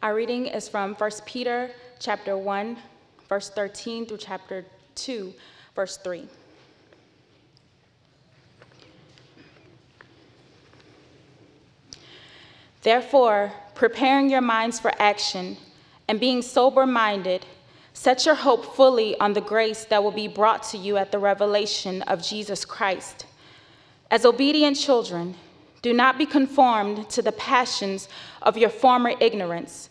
Our reading is from 1 Peter chapter 1, verse 13 through chapter 2, verse 3. Therefore, preparing your minds for action and being sober minded, set your hope fully on the grace that will be brought to you at the revelation of Jesus Christ. As obedient children, do not be conformed to the passions of your former ignorance,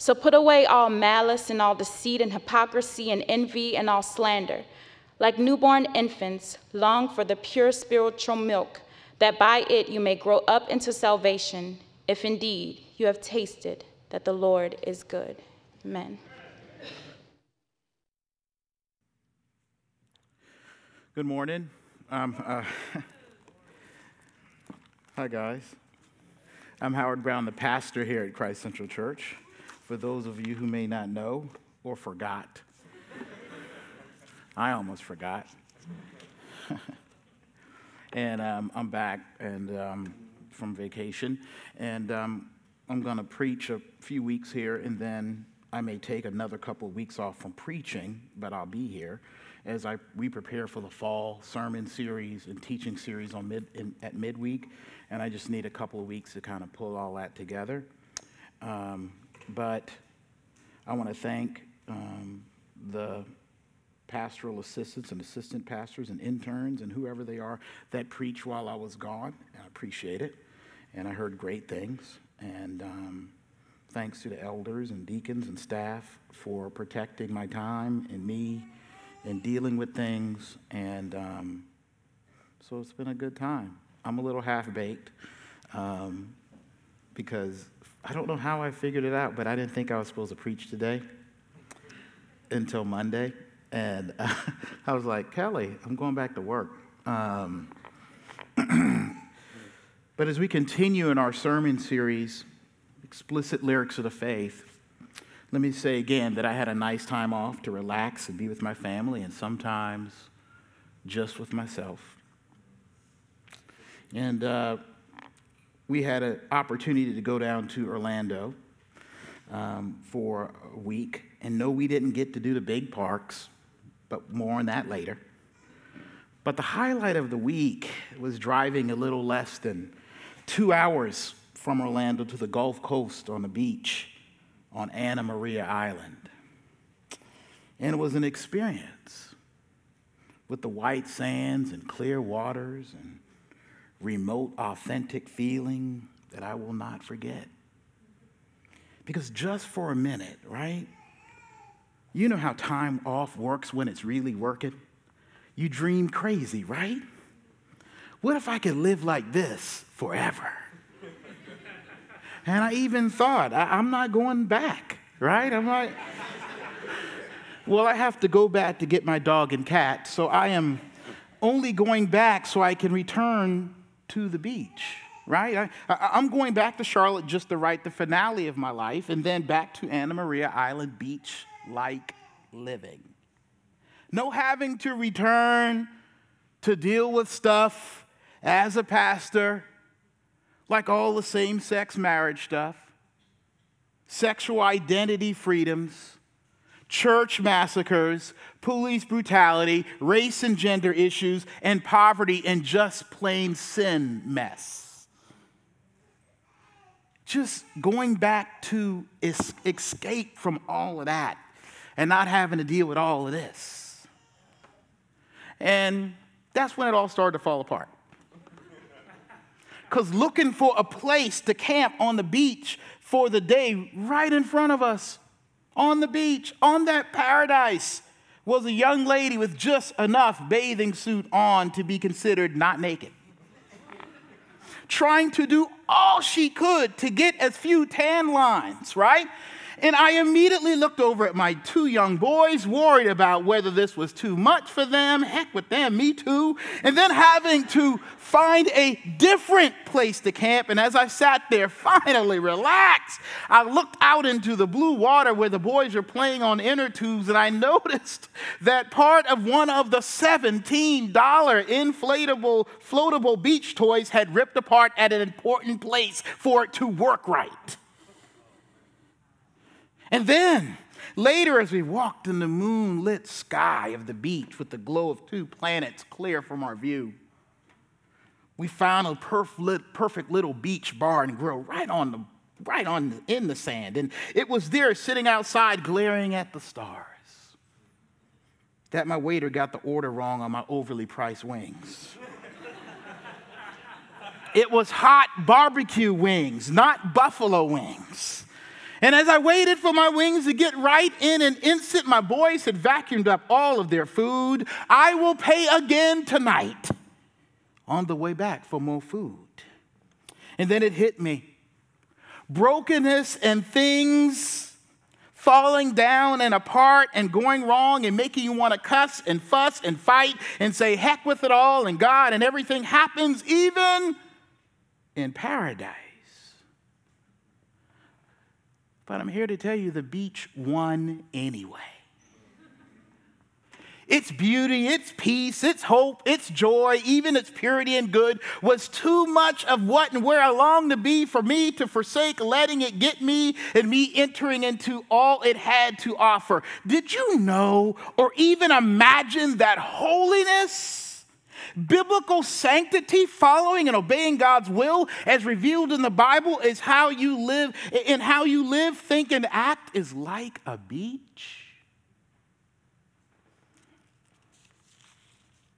So put away all malice and all deceit and hypocrisy and envy and all slander. Like newborn infants, long for the pure spiritual milk, that by it you may grow up into salvation, if indeed you have tasted that the Lord is good. Amen. Good morning. Um, uh, hi, guys. I'm Howard Brown, the pastor here at Christ Central Church. For those of you who may not know or forgot, I almost forgot. and um, I'm back and um, from vacation, and um, I'm going to preach a few weeks here, and then I may take another couple of weeks off from preaching, but I'll be here as I we prepare for the fall sermon series and teaching series on mid in, at midweek, and I just need a couple of weeks to kind of pull all that together. Um, but I want to thank um, the pastoral assistants and assistant pastors and interns and whoever they are that preach while I was gone. I appreciate it. And I heard great things. And um, thanks to the elders and deacons and staff for protecting my time and me and dealing with things. And um, so it's been a good time. I'm a little half baked um, because I don't know how I figured it out, but I didn't think I was supposed to preach today until Monday. And I was like, Kelly, I'm going back to work. Um, but as we continue in our sermon series, Explicit Lyrics of the Faith, let me say again that I had a nice time off to relax and be with my family and sometimes just with myself. And uh, we had an opportunity to go down to Orlando um, for a week. And no, we didn't get to do the big parks but more on that later. But the highlight of the week was driving a little less than two hours from Orlando to the Gulf Coast on the beach on Anna Maria Island. And it was an experience with the white sands and clear waters and remote, authentic feeling that I will not forget. Because just for a minute, right? You know how time off works when it's really working? You dream crazy, right? What if I could live like this forever? and I even thought, I, am not going back, right? I'm like, well, I have to go back to get my dog and cat, so I am only going back so I can return to the beach, right? I, am going back to Charlotte just to write the finale of my life and then back to Anna Maria Island Beach like living. no having to return to deal with stuff as a pastor, like all the same sex marriage stuff, sexual identity freedoms, church massacres, police brutality, race and gender issues, and poverty and just plain sin mess. Just going back to es- escape from all of that and not having to deal with all of this. And that's when it all started to fall apart. Because looking for a place to camp on the beach for the day right in front of us on the beach, on that paradise, was a young lady with just enough bathing suit on to be considered not naked. Trying to do all she could to get as few tan lines, right? And I immediately looked over at my two young boys, worried about whether this was too much for them. Heck with them, me too. And then having to find a different place to camp. And as I sat there, finally relaxed, I looked out into the blue water where the boys were playing on inner tubes, and I noticed that part of one of the $17 inflatable, floatable beach toys had ripped apart at an important place for it to work right. And then, later, as we walked in the moonlit sky of the beach with the glow of two planets clear from our view, we found a perfect little beach bar and grill right on the right on the, in the sand. And it was there sitting outside glaring at the stars. That my waiter got the order wrong on my overly priced wings. It was hot barbecue wings not buffalo wings and as I waited for my wings to get right in an instant, my boys had vacuumed up all of their food. I will pay again tonight on the way back for more food. And then it hit me brokenness and things falling down and apart and going wrong and making you want to cuss and fuss and fight and say, heck with it all and God and everything happens even in paradise. But I'm here to tell you the beach won anyway. Its beauty, its peace, its hope, its joy, even its purity and good was too much of what and where I longed to be for me to forsake letting it get me and me entering into all it had to offer. Did you know or even imagine that holiness? Biblical sanctity, following and obeying God's will as revealed in the Bible, is how you live, and how you live, think, and act is like a beach.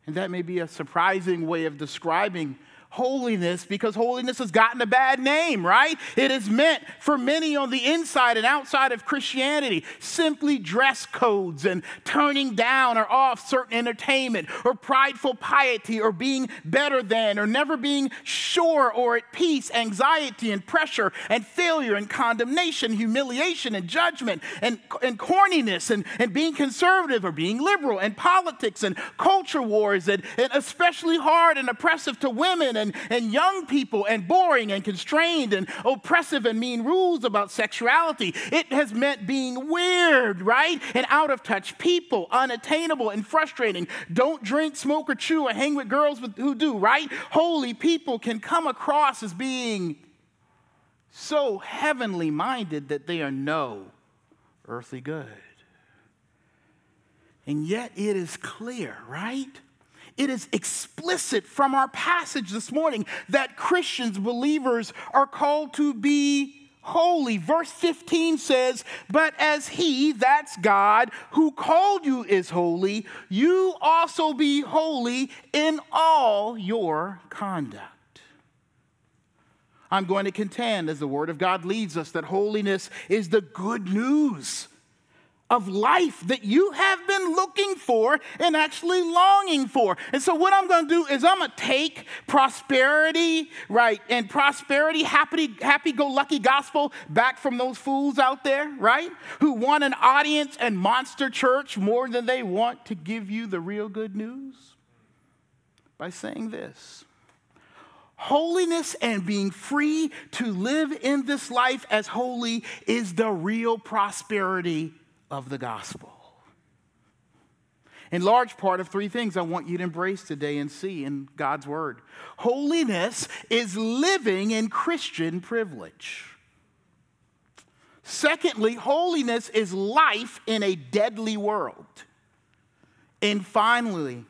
And that may be a surprising way of describing holiness because holiness has gotten a bad name, right? It is meant for many on the inside and outside of Christianity simply dress codes and turning down or off certain entertainment or prideful piety or being better than or never being sure or at peace, anxiety and pressure and failure and condemnation, humiliation and judgment and, and corniness and, and being conservative or being liberal and politics and culture wars and, and especially hard and oppressive to women and, and young people and boring and constrained and oppressive and mean rules about sexuality. It has meant being weird, right? And out of touch people, unattainable and frustrating. Don't drink, smoke, or chew, or hang with girls with, who do, right? Holy people can come across as being so heavenly minded that they are no earthly good. And yet it is clear, right? It is explicit from our passage this morning that Christians, believers, are called to be holy. Verse 15 says, But as He, that's God, who called you is holy, you also be holy in all your conduct. I'm going to contend, as the Word of God leads us, that holiness is the good news of life that you have been looking for and actually longing for. And so, what I'm going to do is I'm going to take prosperity, right, and prosperity, happy, happy go lucky gospel back from those fools out there, right, who want an audience and monster church more than they want to give you the real good news by saying this. Holiness and being free to live in this life as holy is the real prosperity of the gospel. in large part of three things I want you to embrace today and see in God's Word. Holiness is living in Christian privilege. Secondly, holiness is life in a deadly world. And finally,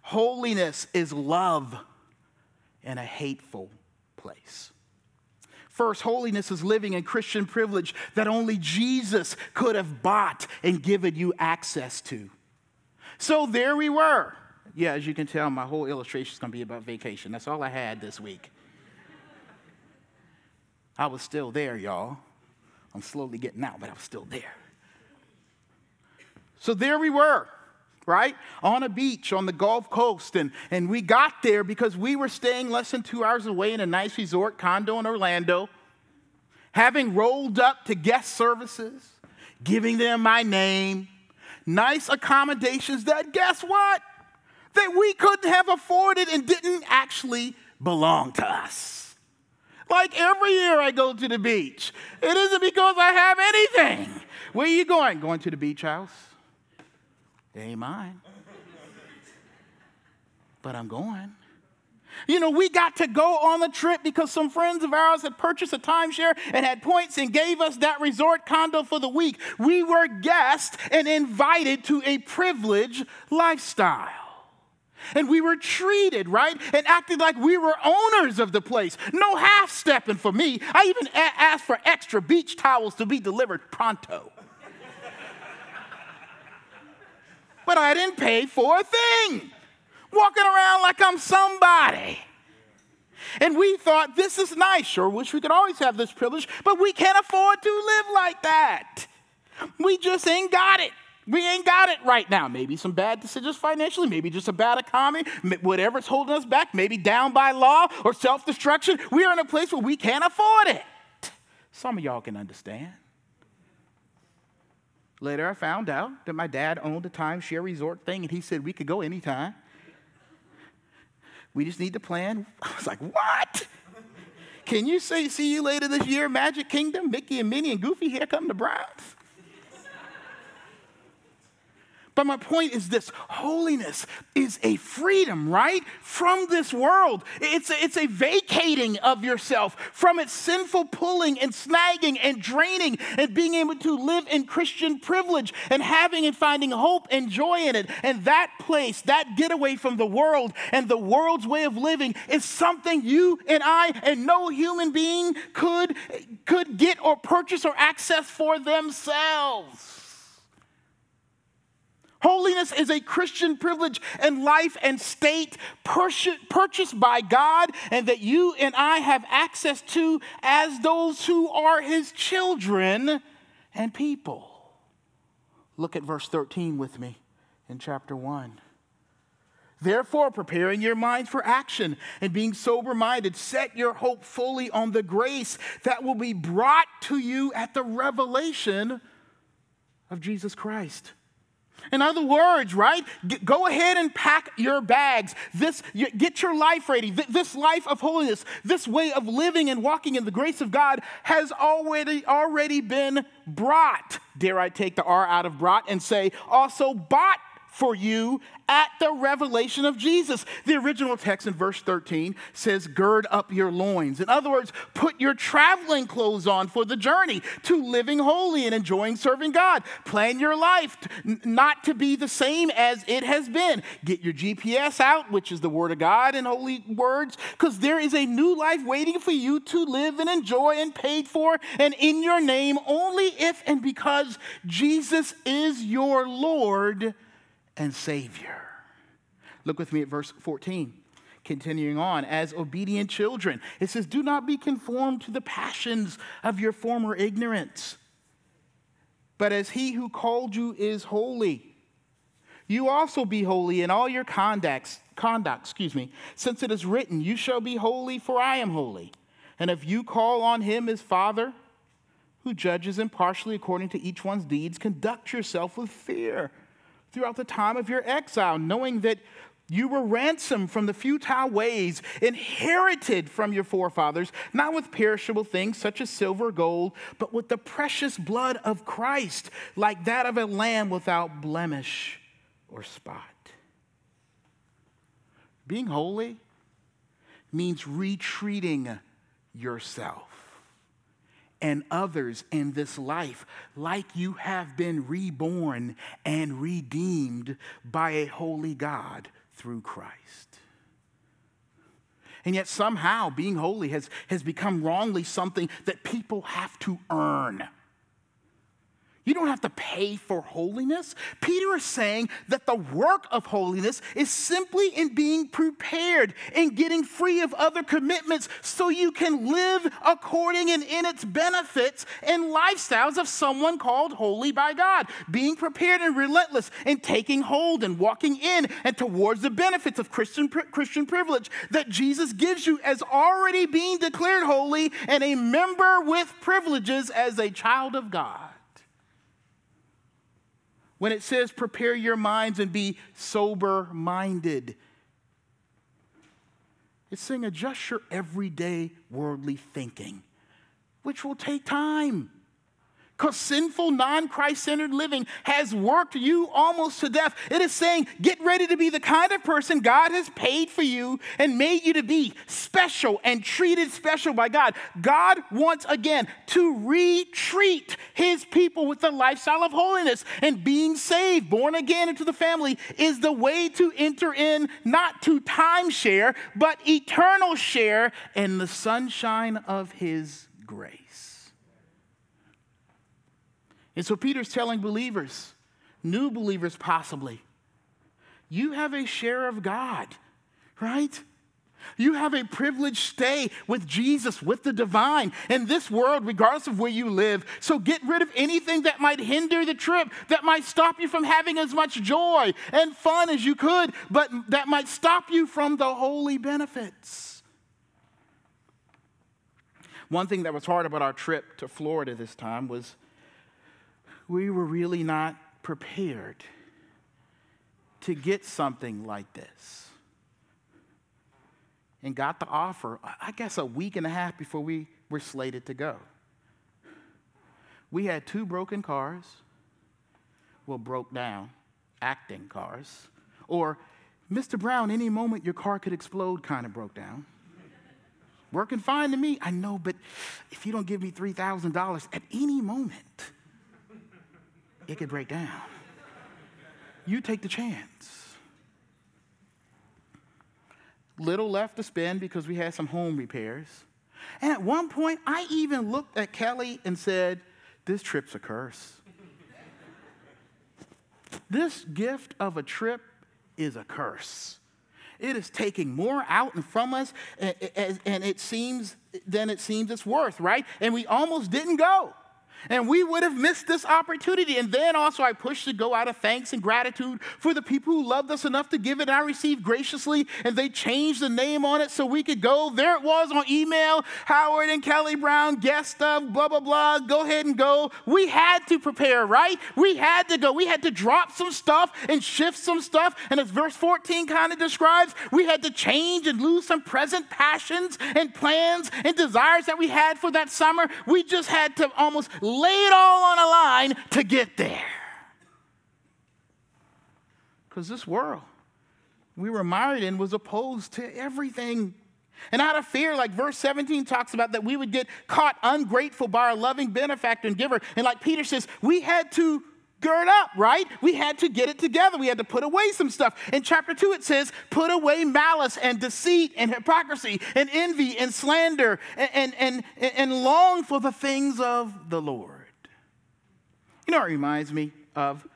holiness is love in a hateful place. First, holiness is living in Christian privilege that only Jesus could have bought and given you access to. So there we were. Yeah, as you can tell, my whole illustration is going to be about vacation. That's all I had this week. I was still there, y'all. I'm slowly getting out, but I was still there. So there we were, right? On a beach on the Gulf Coast. And, and we got there because we were staying less than two hours away in a nice resort condo in Orlando, having rolled up to guest services, giving them my name, nice accommodations that, guess what? That we couldn't have afforded and didn't actually belong to us. Like every year I go to the beach. It isn't because I have anything. Where are you going? Going to the beach house? It ain't mine. But I'm going. You know, we got to go on the trip because some friends of ours had purchased a timeshare and had points and gave us that resort condo for the week. We were guests and invited to a privileged lifestyle. And we were treated, right? And acted like we were owners of the place. No half stepping for me. I even asked for extra beach towels to be delivered pronto. But I didn't pay for a thing walking around like I'm somebody. And we thought, this is nice. Sure, wish we could always have this privilege, but we can't afford to live like that. We just ain't got it. We ain't got it right now. Maybe some bad decisions financially, maybe just a bad economy, whatever's holding us back, maybe down by law or self destruction. We are in a place where we can't afford it. Some of y'all can understand. Later, I found out that my dad owned a timeshare resort thing, and he said we could go anytime. We just need to plan. I was like, what? Can you say see you later this year, Magic Kingdom, Mickey and Minnie and Goofy, here come the Browns? But my point is this holiness is a freedom, right? From this world. It's a, it's a vacating of yourself from its sinful pulling and snagging and draining and being able to live in Christian privilege and having and finding hope and joy in it. And that place, that getaway from the world and the world's way of living is something you and I and no human being could, could get or purchase or access for themselves. Holiness is a Christian privilege and life and state purchased by God, and that you and I have access to as those who are His children and people. Look at verse 13 with me in chapter 1. Therefore, preparing your minds for action and being sober minded, set your hope fully on the grace that will be brought to you at the revelation of Jesus Christ. In other words, right? Go ahead and pack your bags. This, get your life ready. This life of holiness, this way of living and walking in the grace of God has already, already been brought. Dare I take the R out of brought and say also bought for you at the revelation of Jesus. The original text in verse 13 says, Gird up your loins. In other words, put your traveling clothes on for the journey to living holy and enjoying serving God. Plan your life not to be the same as it has been. Get your GPS out, which is the Word of God and holy words, because there is a new life waiting for you to live and enjoy and paid for and in your name only if and because Jesus is your Lord and Savior. Look with me at verse 14. Continuing on, as obedient children, it says, Do not be conformed to the passions of your former ignorance, but as he who called you is holy, you also be holy in all your conducts, conduct, excuse me, since it is written, You shall be holy, for I am holy. And if you call on him as Father, who judges impartially according to each one's deeds, conduct yourself with fear throughout the time of your exile, knowing that you were ransomed from the futile ways inherited from your forefathers, not with perishable things such as silver or gold, but with the precious blood of Christ, like that of a lamb without blemish or spot. Being holy means retreating yourself and others in this life like you have been reborn and redeemed by a holy God through Christ. And yet, somehow, being holy has, has become wrongly something that people have to earn. You don't have to pay for holiness. Peter is saying that the work of holiness is simply in being prepared and getting free of other commitments so you can live according and in its benefits and lifestyles of someone called holy by God. Being prepared and relentless and taking hold and walking in and towards the benefits of Christian, Christian privilege that Jesus gives you as already being declared holy and a member with privileges as a child of God. When it says prepare your minds and be sober minded, it's saying adjust your everyday worldly thinking, which will take time. Because sinful, non Christ centered living has worked you almost to death. It is saying, get ready to be the kind of person God has paid for you and made you to be special and treated special by God. God wants again to retreat his people with the lifestyle of holiness. And being saved, born again into the family, is the way to enter in not to timeshare, but eternal share in the sunshine of his grace. And so Peter's telling believers, new believers possibly, you have a share of God, right? You have a privileged stay with Jesus, with the divine in this world, regardless of where you live. So get rid of anything that might hinder the trip, that might stop you from having as much joy and fun as you could, but that might stop you from the holy benefits. One thing that was hard about our trip to Florida this time was we were really not prepared to get something like this. And got the offer, I guess, a week and a half before we were slated to go. We had two broken cars, well, broke down, acting cars, or Mr. Brown, any moment your car could explode kind of broke down. Working fine to me. I know, but if you don't give me $3,000 at any moment, it could break down. You take the chance. Little left to spend because we had some home repairs. And at one point, I even looked at Kelly and said, This trip's a curse. this gift of a trip is a curse. It is taking more out and from us, and it seems than it seems it's worth, right? And we almost didn't go. And we would have missed this opportunity. And then also, I pushed to go out of thanks and gratitude for the people who loved us enough to give it. And I received graciously, and they changed the name on it so we could go. There it was on email Howard and Kelly Brown, guest of blah, blah, blah. Go ahead and go. We had to prepare, right? We had to go. We had to drop some stuff and shift some stuff. And as verse 14 kind of describes, we had to change and lose some present passions and plans and desires that we had for that summer. We just had to almost lay it all on a line to get there. Because this world we were married in was opposed to everything. And out of fear, like verse 17 talks about, that we would get caught ungrateful by our loving benefactor and giver. And like Peter says, we had to gird up, right? We had to get it together. We had to put away some stuff. In chapter 2, it says, put away malice and deceit and hypocrisy and envy and slander and, and, and, and long for the things of the Lord. You know, it reminds me of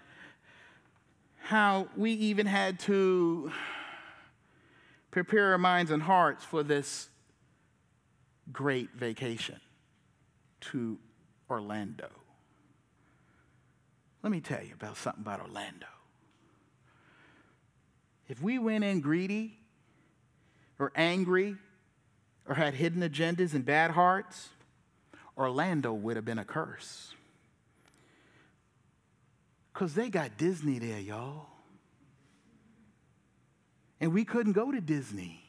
how we even had to prepare our minds and hearts for this great vacation to Orlando. Let me tell you about something about Orlando. If we went in greedy or angry or had hidden agendas and bad hearts, Orlando would have been a curse. Because they got Disney there, y'all. And we couldn't go to Disney.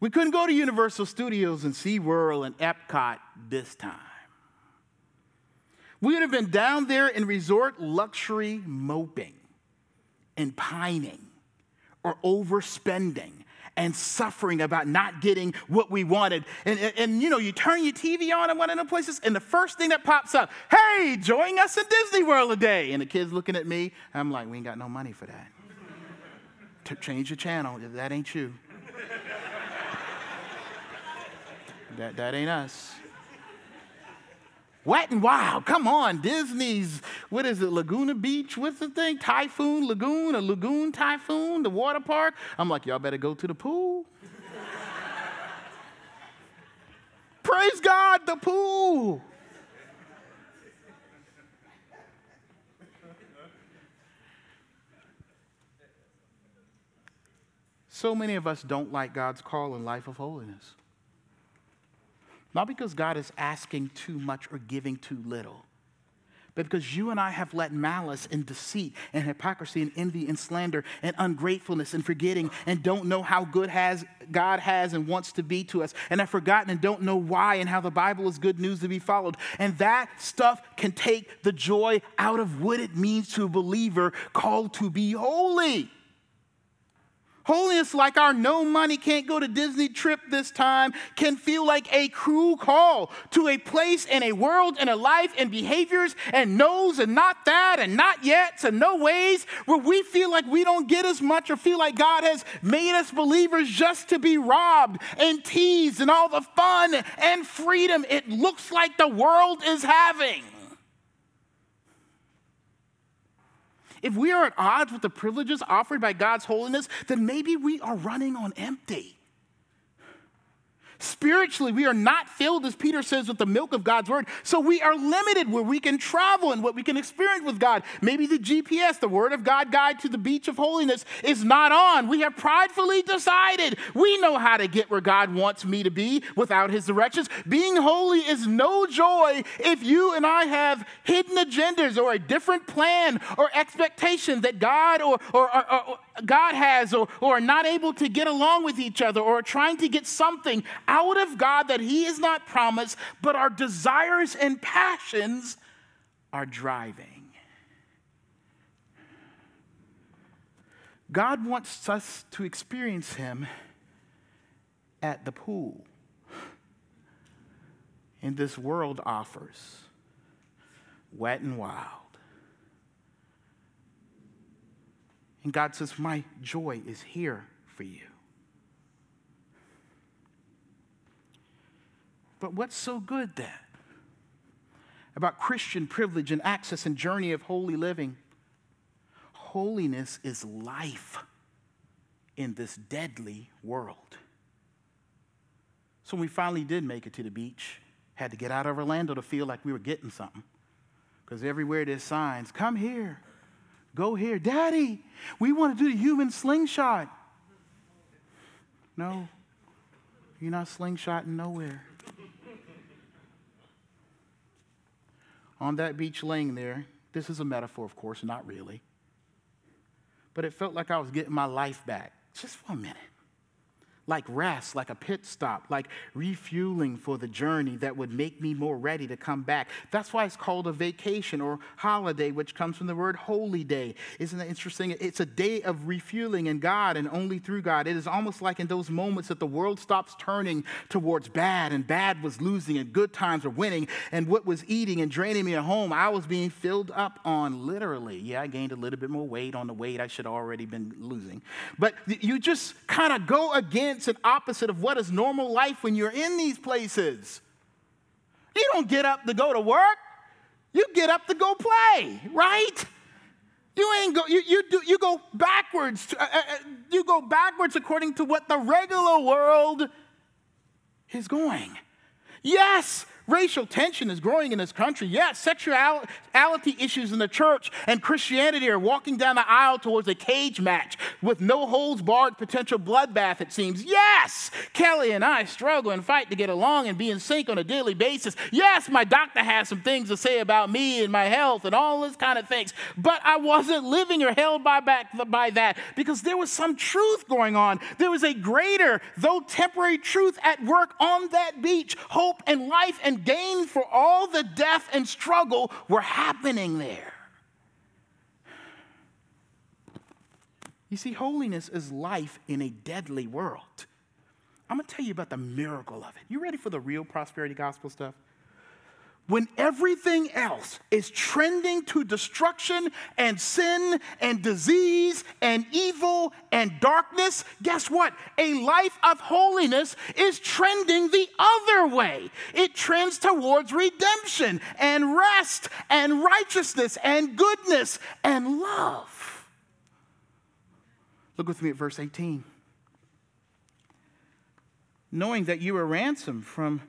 We couldn't go to Universal Studios and SeaWorld and Epcot this time. We would have been down there in resort luxury moping and pining or overspending and suffering about not getting what we wanted. And, and, and, you know, you turn your TV on in one of the places, and the first thing that pops up, hey, join us in Disney World today. And the kid's looking at me. I'm like, we ain't got no money for that. to change the channel. That ain't you. that, that ain't us. Wet and Wild, come on, Disney's, what is it, Laguna Beach? What's the thing? Typhoon Lagoon, a Lagoon Typhoon, the water park. I'm like, y'all better go to the pool. Praise God, the pool. So many of us don't like God's call in life of holiness. Not because God is asking too much or giving too little, but because you and I have let malice and deceit and hypocrisy and envy and slander and ungratefulness and forgetting and don't know how good has God has and wants to be to us and have forgotten and don't know why and how the Bible is good news to be followed. And that stuff can take the joy out of what it means to a believer called to be holy. Holiness, like our no money, can't go to Disney trip this time, can feel like a cruel call to a place and a world and a life and behaviors and no's and not that and not yet and no ways where we feel like we don't get as much or feel like God has made us believers just to be robbed and teased and all the fun and freedom it looks like the world is having. If we are at odds with the privileges offered by God's holiness, then maybe we are running on empty. Spiritually, we are not filled, as Peter says, with the milk of God's word. So we are limited where we can travel and what we can experience with God. Maybe the GPS, the Word of God guide to the beach of holiness, is not on. We have pridefully decided we know how to get where God wants me to be without His directions. Being holy is no joy if you and I have hidden agendas or a different plan or expectation that God or, or, or, or God has or, or are not able to get along with each other or are trying to get something out of God that He has not promised, but our desires and passions are driving. God wants us to experience Him at the pool. And this world offers wet and wild. And God says, My joy is here for you. But what's so good then about Christian privilege and access and journey of holy living? Holiness is life in this deadly world. So we finally did make it to the beach, had to get out of Orlando to feel like we were getting something. Because everywhere there's signs, come here, go here. Daddy, we want to do the human slingshot. No, you're not slingshotting nowhere. on that beach laying there, this is a metaphor, of course, not really, but it felt like I was getting my life back just for a minute like rest, like a pit stop, like refueling for the journey that would make me more ready to come back. That's why it's called a vacation or holiday, which comes from the word holy day. Isn't that interesting? It's a day of refueling in God and only through God. It is almost like in those moments that the world stops turning towards bad and bad was losing and good times were winning and what was eating and draining me at home, I was being filled up on literally. Yeah, I gained a little bit more weight on the weight I should have already been losing. But you just kind of go against it's an opposite of what is normal life when you're in these places. You don't get up to go to work, you get up to go play, right? You ain't go, you, you, do, you go backwards. Uh, uh, uh, you go backwards according to what the regular world is going. Yes, Racial tension is growing in this country. Yes, sexuality issues in the church and Christianity are walking down the aisle towards a cage match with no holds barred potential bloodbath, it seems. Yes, Kelly and I struggle and fight to get along and be in sync on a daily basis. Yes, my doctor has some things to say about me and my health and all those kind of things. But I wasn't living or held by, back by that because there was some truth going on. There was a greater, though temporary, truth at work on that beach. Hope and life and gain for all the death and struggle were happening there. You see, holiness is life in a deadly world. I'm going to tell you about the miracle of it. You ready for the real prosperity gospel stuff? When everything else is trending to destruction and sin and disease and evil and darkness, guess what? A life of holiness is trending the other way. It trends towards redemption and rest and righteousness and goodness and love. Look with me at verse 18. Knowing that you were ransomed from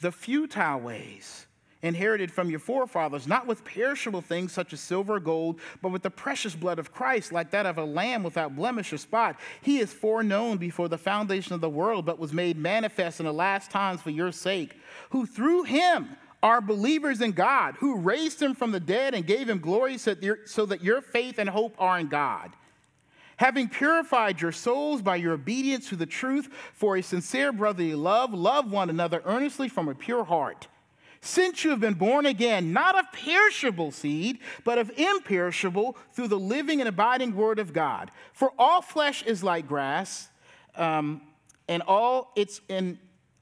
the futile ways inherited from your forefathers, not with perishable things such as silver or gold, but with the precious blood of Christ, like that of a lamb without blemish or spot. He is foreknown before the foundation of the world, but was made manifest in the last times for your sake, who through him are believers in God, who raised him from the dead and gave him glory so that your faith and hope are in God having purified your souls by your obedience to the truth for a sincere brotherly love, love one another earnestly from a pure heart. Since you have been born again, not of perishable seed, but of imperishable, through the living and abiding word of God. For all flesh is like grass, um, and all its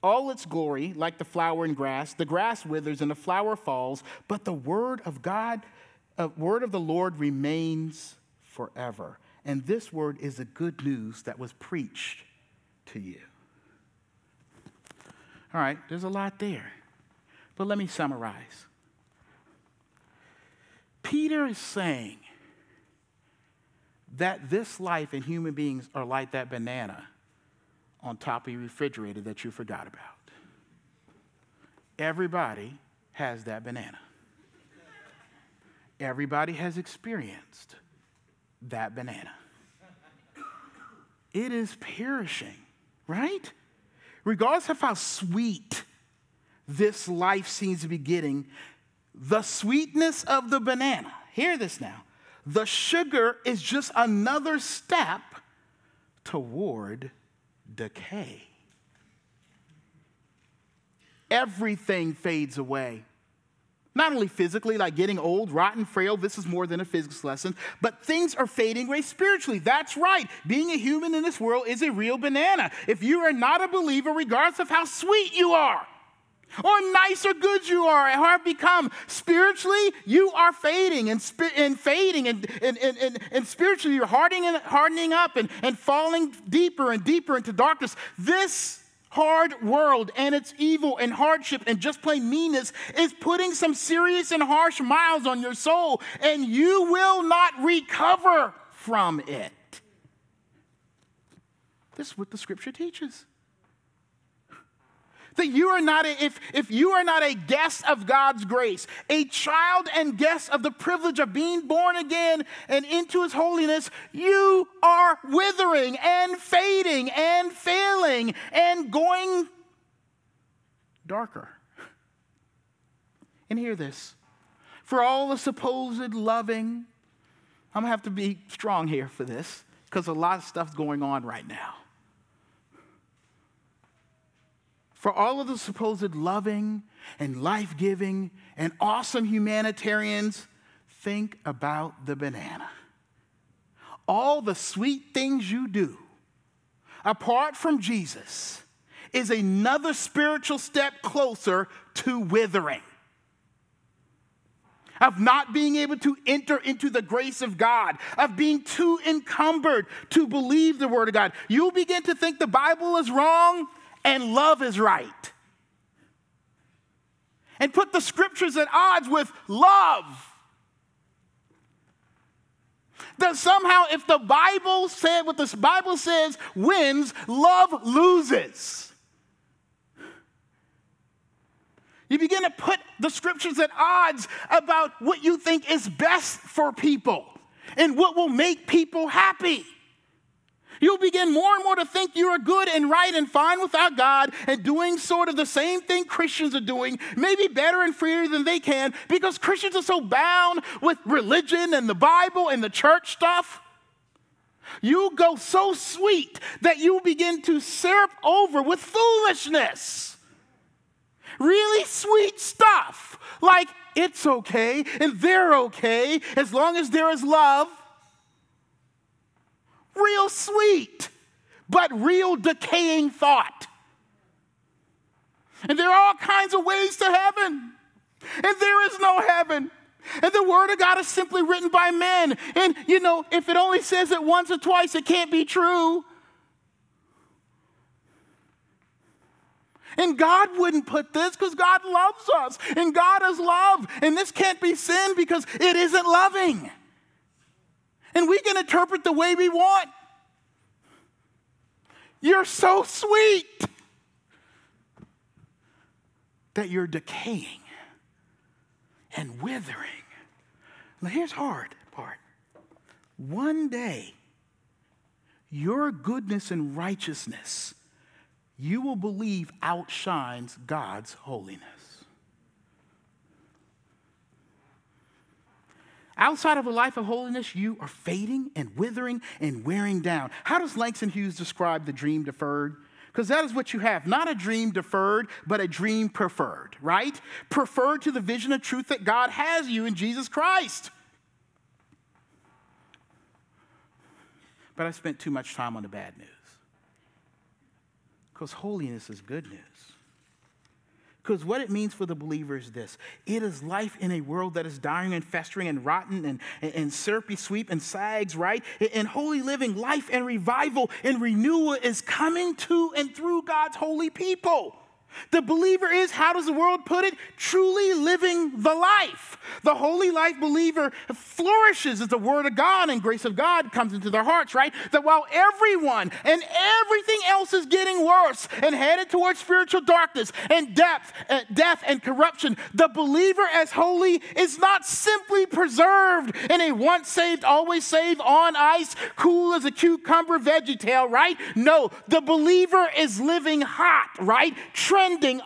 all its glory, like the flower and grass. The grass withers and the flower falls, but the word of God, uh, word of the Lord remains forever. And this word is the good news that was preached to you. All right, there's a lot there. But let me summarize. Peter is saying that this life and human beings are like that banana on top of your refrigerator that you forgot about. Everybody has that banana. Everybody has experienced that banana. It is perishing, right? Regardless of how sweet this life seems to be getting, the sweetness of the banana, hear this now, the sugar is just another step toward decay. Everything fades away. Not only physically, like getting old, rotten, frail, this is more than a physics lesson, but things are fading away spiritually. That's right. Being a human in this world is a real banana. If you are not a believer, regardless of how sweet you are, or nice or good you are, or have become spiritually, you are fading and, and fading, and, and, and, and, spiritually, you're hardening, hardening up and, and falling deeper and deeper into darkness. This hard world and its evil and hardship and just plain meanness is putting some serious and harsh miles on your soul, and you will not recover from it. This is what the scripture teaches. That you are not, a, if, if you are not a guest of God's grace, a child and guest of the privilege of being born again and into his holiness, you are withering and fading and failing and going darker. And hear this for all the supposed loving, I'm gonna have to be strong here for this because a lot of stuff's going on right now. For all of the supposed loving and life giving and awesome humanitarians, think about the banana. All the sweet things you do apart from Jesus is another spiritual step closer to withering. Of not being able to enter into the grace of God, of being too encumbered to believe the Word of God. You'll begin to think the Bible is wrong, and love is right. And put the scriptures at odds with love. That somehow, if the Bible said what the Bible says wins, love loses. You begin to put the scriptures at odds about what you think is best for people and what will make people happy. You'll begin more and more to think you are good and right and fine without God and doing sort of the same thing Christians are doing, maybe better and freer than they can, because Christians are so bound with religion and the Bible and the church stuff. You go so sweet that you begin to syrup over with foolishness. Really sweet stuff, like it's okay and they're okay as long as there is love real sweet, but real decaying thought. And there are all kinds of ways to heaven, and there is no heaven. And the word of God is simply written by men. And, you know, if it only says it once or twice, it can't be true. And God wouldn't put this because God loves us. And God is love. And this can't be sin because it isn't loving. And we can interpret the way we want. You're so sweet that you're decaying and withering. Now, here's hard part. One day, your goodness and righteousness, you will believe outshines God's holiness. Outside of a life of holiness, you are fading and withering and wearing down. How does Langston Hughes describe the dream deferred? Because that is what you have. Not a dream deferred, but a dream preferred, right? Preferred to the vision of truth that God has you in Jesus Christ. But I spent too much time on the bad news. Because holiness is good news. Because what it means for the believer is this it is life in a world that is dying and festering and rotten and, and, and syrupy sweep and sags, right? And holy living, life and revival and renewal is coming to and through God's holy people. The believer is, how does the world put it? Truly living the life. The holy life believer flourishes as the word of God and grace of God comes into their hearts, right? That while everyone and everything else is getting worse and headed towards spiritual darkness and depth, uh, death and corruption, the believer as holy is not simply preserved in a once saved, always saved, on ice, cool as a cucumber VeggieTale, right? No, the believer is living hot, right?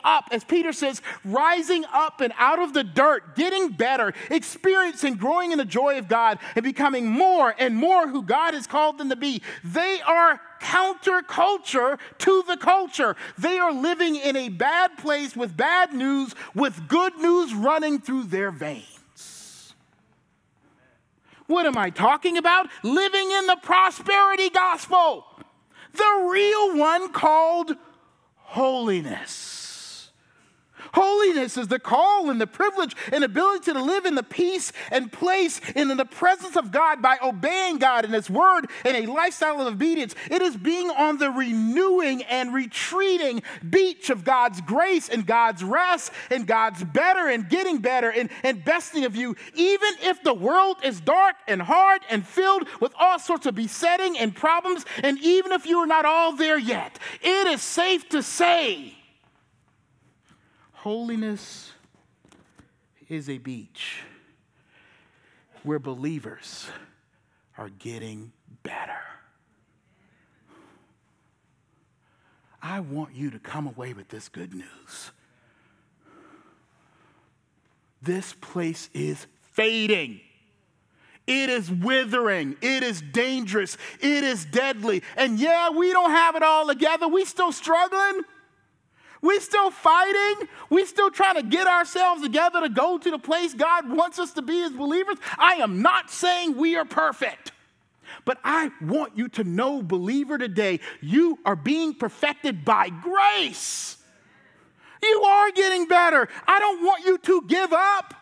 Up, as Peter says, rising up and out of the dirt, getting better, experiencing, growing in the joy of God, and becoming more and more who God has called them to be. They are counterculture to the culture. They are living in a bad place with bad news, with good news running through their veins. What am I talking about? Living in the prosperity gospel, the real one called holiness. Holiness is the call and the privilege and ability to live in the peace and place and in the presence of God by obeying God and His word in a lifestyle of obedience. It is being on the renewing and retreating beach of God's grace and God's rest and God's better and getting better and, and besting of you, even if the world is dark and hard and filled with all sorts of besetting and problems, and even if you are not all there yet. It is safe to say Holiness is a beach where believers are getting better. I want you to come away with this good news. This place is fading. It is withering. It is dangerous. It is deadly. And yeah, we don't have it all together. We still struggling. We still fighting. We still trying to get ourselves together to go to the place God wants us to be as believers. I am not saying we are perfect. But I want you to know, believer, today, you are being perfected by grace. You are getting better. I don't want you to give up.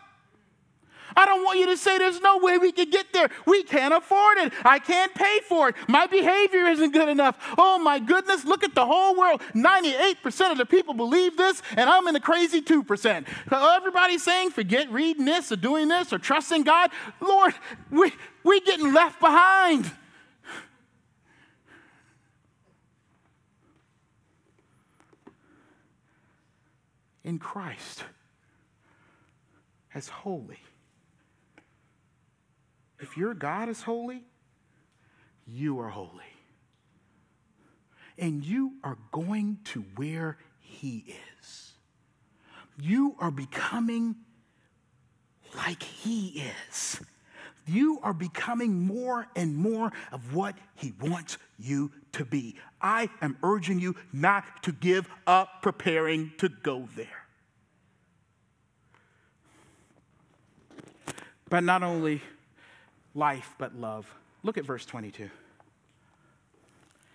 I don't want you to say there's no way we could get there. We can't afford it. I can't pay for it. My behavior isn't good enough. Oh my goodness, look at the whole world. 98% of the people believe this, and I'm in the crazy 2%. Everybody's saying, forget reading this or doing this or trusting God. Lord, we, we're getting left behind. In Christ as holy if your God is holy, you are holy. And you are going to where He is. You are becoming like He is. You are becoming more and more of what He wants you to be. I am urging you not to give up preparing to go there. But not only life but love. Look at verse 22.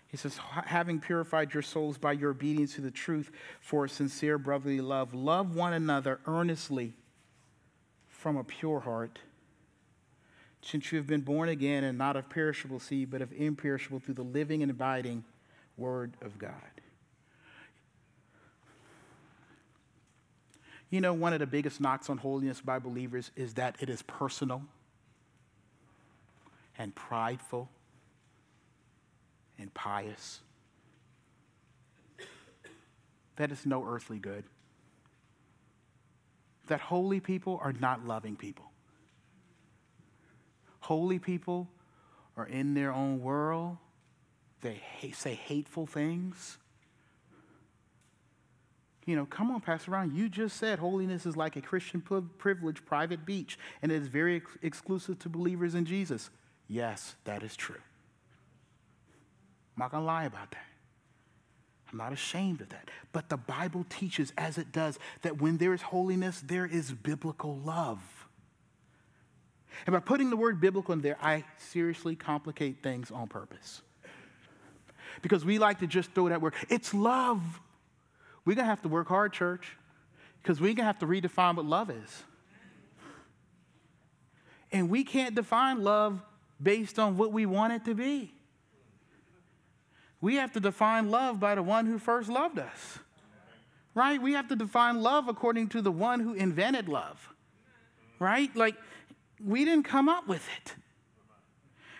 He says, having purified your souls by your obedience to the truth for sincere brotherly love, love one another earnestly from a pure heart, since you have been born again and not of perishable seed, but of imperishable through the living and abiding word of God. You know, one of the biggest knocks on holiness by believers is that it is personal and prideful and pious. That is no earthly good. That holy people are not loving people. Holy people are in their own world. They say hateful things. You know, come on, Pastor Brown, you just said holiness is like a Christian privilege private beach, and it is very ex- exclusive to believers in Jesus. Yes, that is true. I'm not going to lie about that. I'm not ashamed of that. But the Bible teaches, as it does, that when there is holiness, there is biblical love. And by putting the word biblical in there, I seriously complicate things on purpose. Because we like to just throw that word. It's love. We're going to have to work hard, church, because we're going to have to redefine what love is. And we can't define love based on what we want it to be. We have to define love by the one who first loved us. Right? We have to define love according to the one who invented love. Right? Like, we didn't come up with it.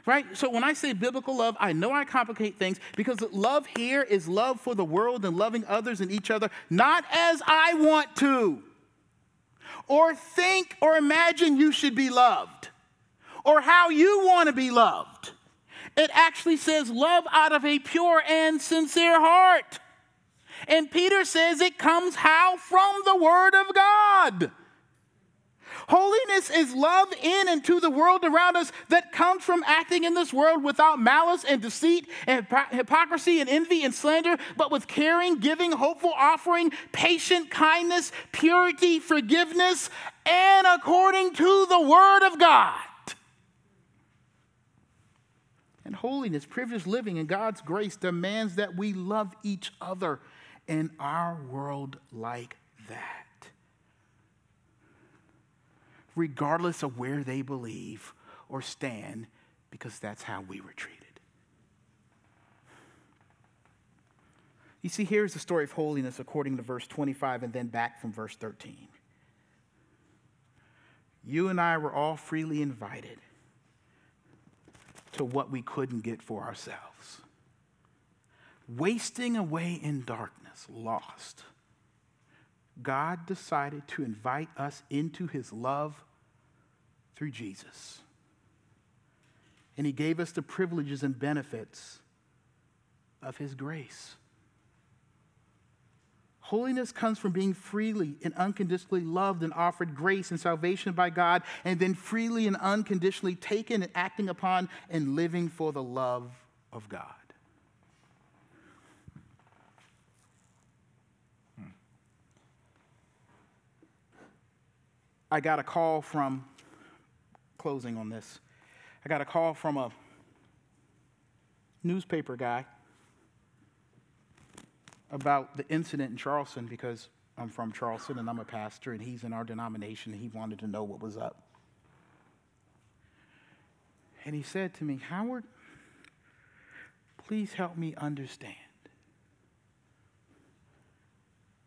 Right? So when I say biblical love, I know I complicate things because love here is love for the world and loving others and each other, not as I want to, or think or imagine you should be loved, or how you want to be loved. It actually says love out of a pure and sincere heart. And Peter says it comes how? From the Word of God. Holiness is love in and to the world around us that comes from acting in this world without malice and deceit and hypocrisy and envy and slander, but with caring, giving, hopeful offering, patient kindness, purity, forgiveness, and according to the Word of God and holiness, privileged living, and God's grace demands that we love each other in our world like that. Regardless of where they believe or stand, because that's how we were treated. You see, here's the story of holiness according to verse 25 and then back from verse 13. You and I were all freely invited to what we couldn't get for ourselves. Wasting away in darkness, lost. God decided to invite us into his love through Jesus. And he gave us the privileges and benefits of his grace. Holiness comes from being freely and unconditionally loved and offered grace and salvation by God, and then freely and unconditionally taken and acting upon and living for the love of God. Hmm. I got a call from, closing on this, I got a call from a newspaper guy about the incident in Charleston because I'm from Charleston and I'm a pastor and he's in our denomination and he wanted to know what was up. And he said to me, Howard, please help me understand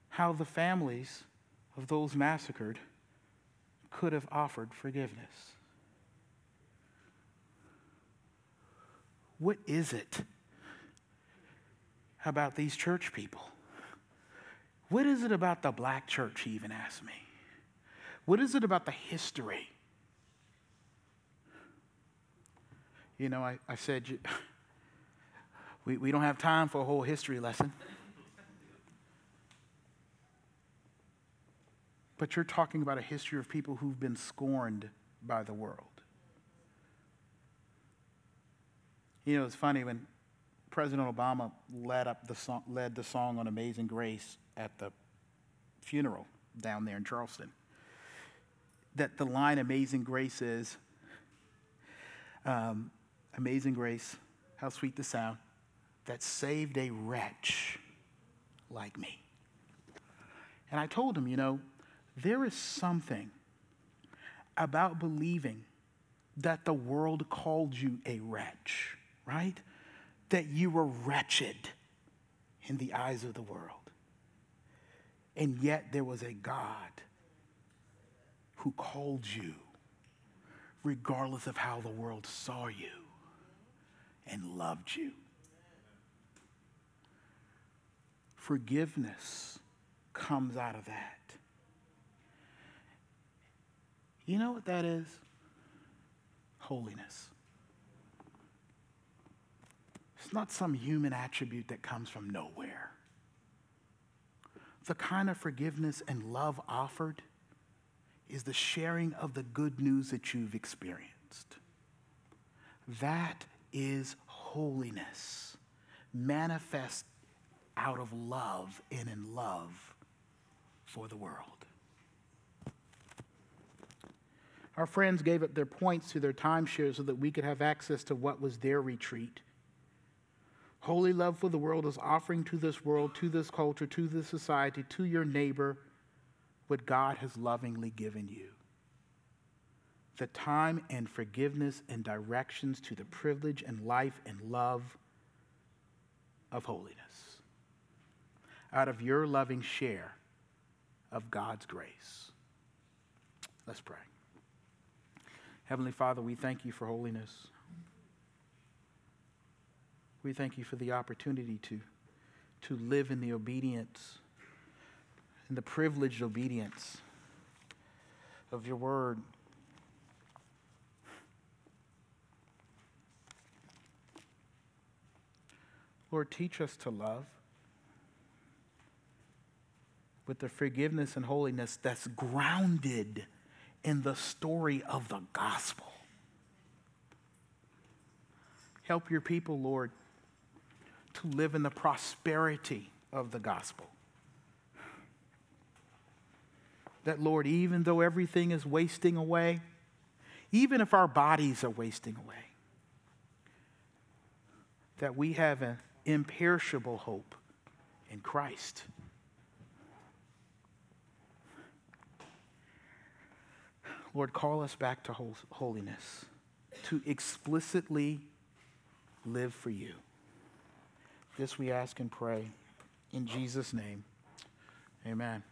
how the families of those massacred could have offered forgiveness. What is it about these church people? What is it about the black church, he even asked me? What is it about the history? You know, I, I said, we, we don't have time for a whole history lesson. But you're talking about a history of people who've been scorned by the world. You know, it's funny when President Obama led, up the song, led the song on Amazing Grace at the funeral down there in Charleston. That the line Amazing Grace is um, Amazing Grace, how sweet the sound that saved a wretch like me. And I told him, you know, there is something about believing that the world called you a wretch, right? That you were wretched in the eyes of the world. And yet there was a God who called you, regardless of how the world saw you, and loved you. Forgiveness comes out of that. You know what that is? Holiness. It's not some human attribute that comes from nowhere. The kind of forgiveness and love offered is the sharing of the good news that you've experienced. That is holiness, manifest out of love and in love for the world. Our friends gave up their points to their timeshare so that we could have access to what was their retreat. Holy love for the world is offering to this world, to this culture, to this society, to your neighbor, what God has lovingly given you. The time and forgiveness and directions to the privilege and life and love of holiness. Out of your loving share of God's grace. Let's pray. Heavenly Father, we thank you for holiness. We thank you for the opportunity to, to live in the obedience, in the privileged obedience of your word. Lord, teach us to love with the forgiveness and holiness that's grounded in the story of the gospel. Help your people, Lord, to live in the prosperity of the gospel. That, Lord, even though everything is wasting away, even if our bodies are wasting away, that we have an imperishable hope in Christ. Lord, call us back to holiness, to explicitly live for you. This we ask and pray in Jesus' name. Amen.